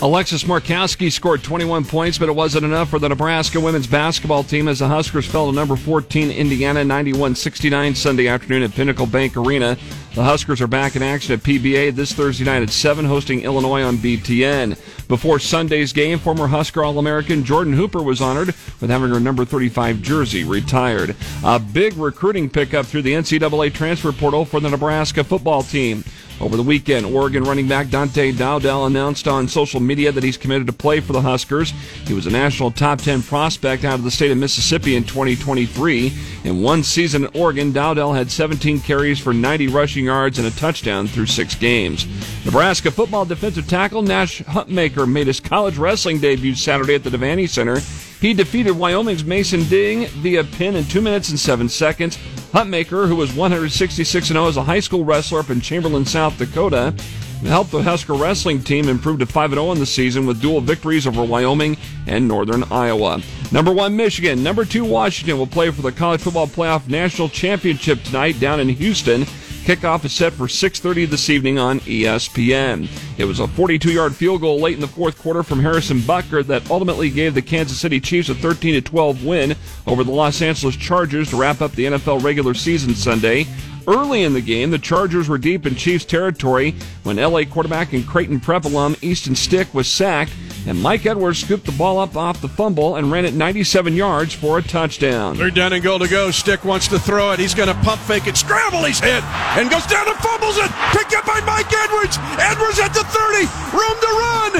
Alexis Markowski scored 21 points, but it wasn't enough for the Nebraska women's basketball team as the Huskers fell to number 14 Indiana 91-69 Sunday afternoon at Pinnacle Bank Arena. The Huskers are back in action at PBA this Thursday night at 7, hosting Illinois on BTN. Before Sunday's game, former Husker All-American Jordan Hooper was honored with having her number 35 jersey retired. A big recruiting pickup through the NCAA transfer portal for the Nebraska football team. Over the weekend, Oregon running back Dante Dowdell announced on social media that he's committed to play for the Huskers. He was a national top 10 prospect out of the state of Mississippi in 2023. In one season at Oregon, Dowdell had 17 carries for 90 rushing yards and a touchdown through six games. Nebraska football defensive tackle Nash Hutmacher made his college wrestling debut Saturday at the Devaney Center. He defeated Wyoming's Mason Ding via pin in 2 minutes and 7 seconds. Hutmacher, who was 166 0 as a high school wrestler up in Chamberlain, South Dakota, helped the Husker wrestling team improve to 5 0 in the season with dual victories over Wyoming and Northern Iowa. Number one, Michigan. Number two, Washington will play for the College Football Playoff National Championship tonight down in Houston. Kickoff is set for 6:30 this evening on ESPN. It was a 42-yard field goal late in the fourth quarter from Harrison Butker that ultimately gave the Kansas City Chiefs a 13-12 win over the Los Angeles Chargers to wrap up the NFL regular season Sunday. Early in the game, the Chargers were deep in Chiefs territory when LA quarterback and Creighton Prep alum Easton Stick was sacked and Mike Edwards scooped the ball up off the fumble and ran it 97 yards for a touchdown. They're down and goal to go. Stick wants to throw it. He's going to pump fake it, scramble. He's hit and goes down and fumbles it. Picked up by Mike Edwards. Edwards at the 30. Room to run.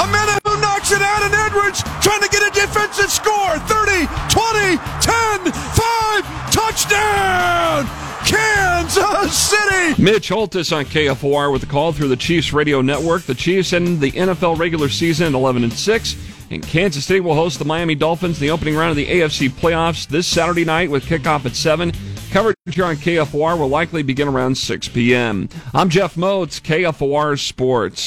A minute who knocks it out, and Edwards trying to get a defensive Kansas City. Mitch Holtis on KFOR with the call through the Chiefs radio network. The Chiefs end the NFL regular season at 11 and 6. And Kansas City will host the Miami Dolphins in the opening round of the AFC playoffs this Saturday night with kickoff at 7. Coverage here on KFOR will likely begin around 6 p.m. I'm Jeff Motz, KFOR Sports.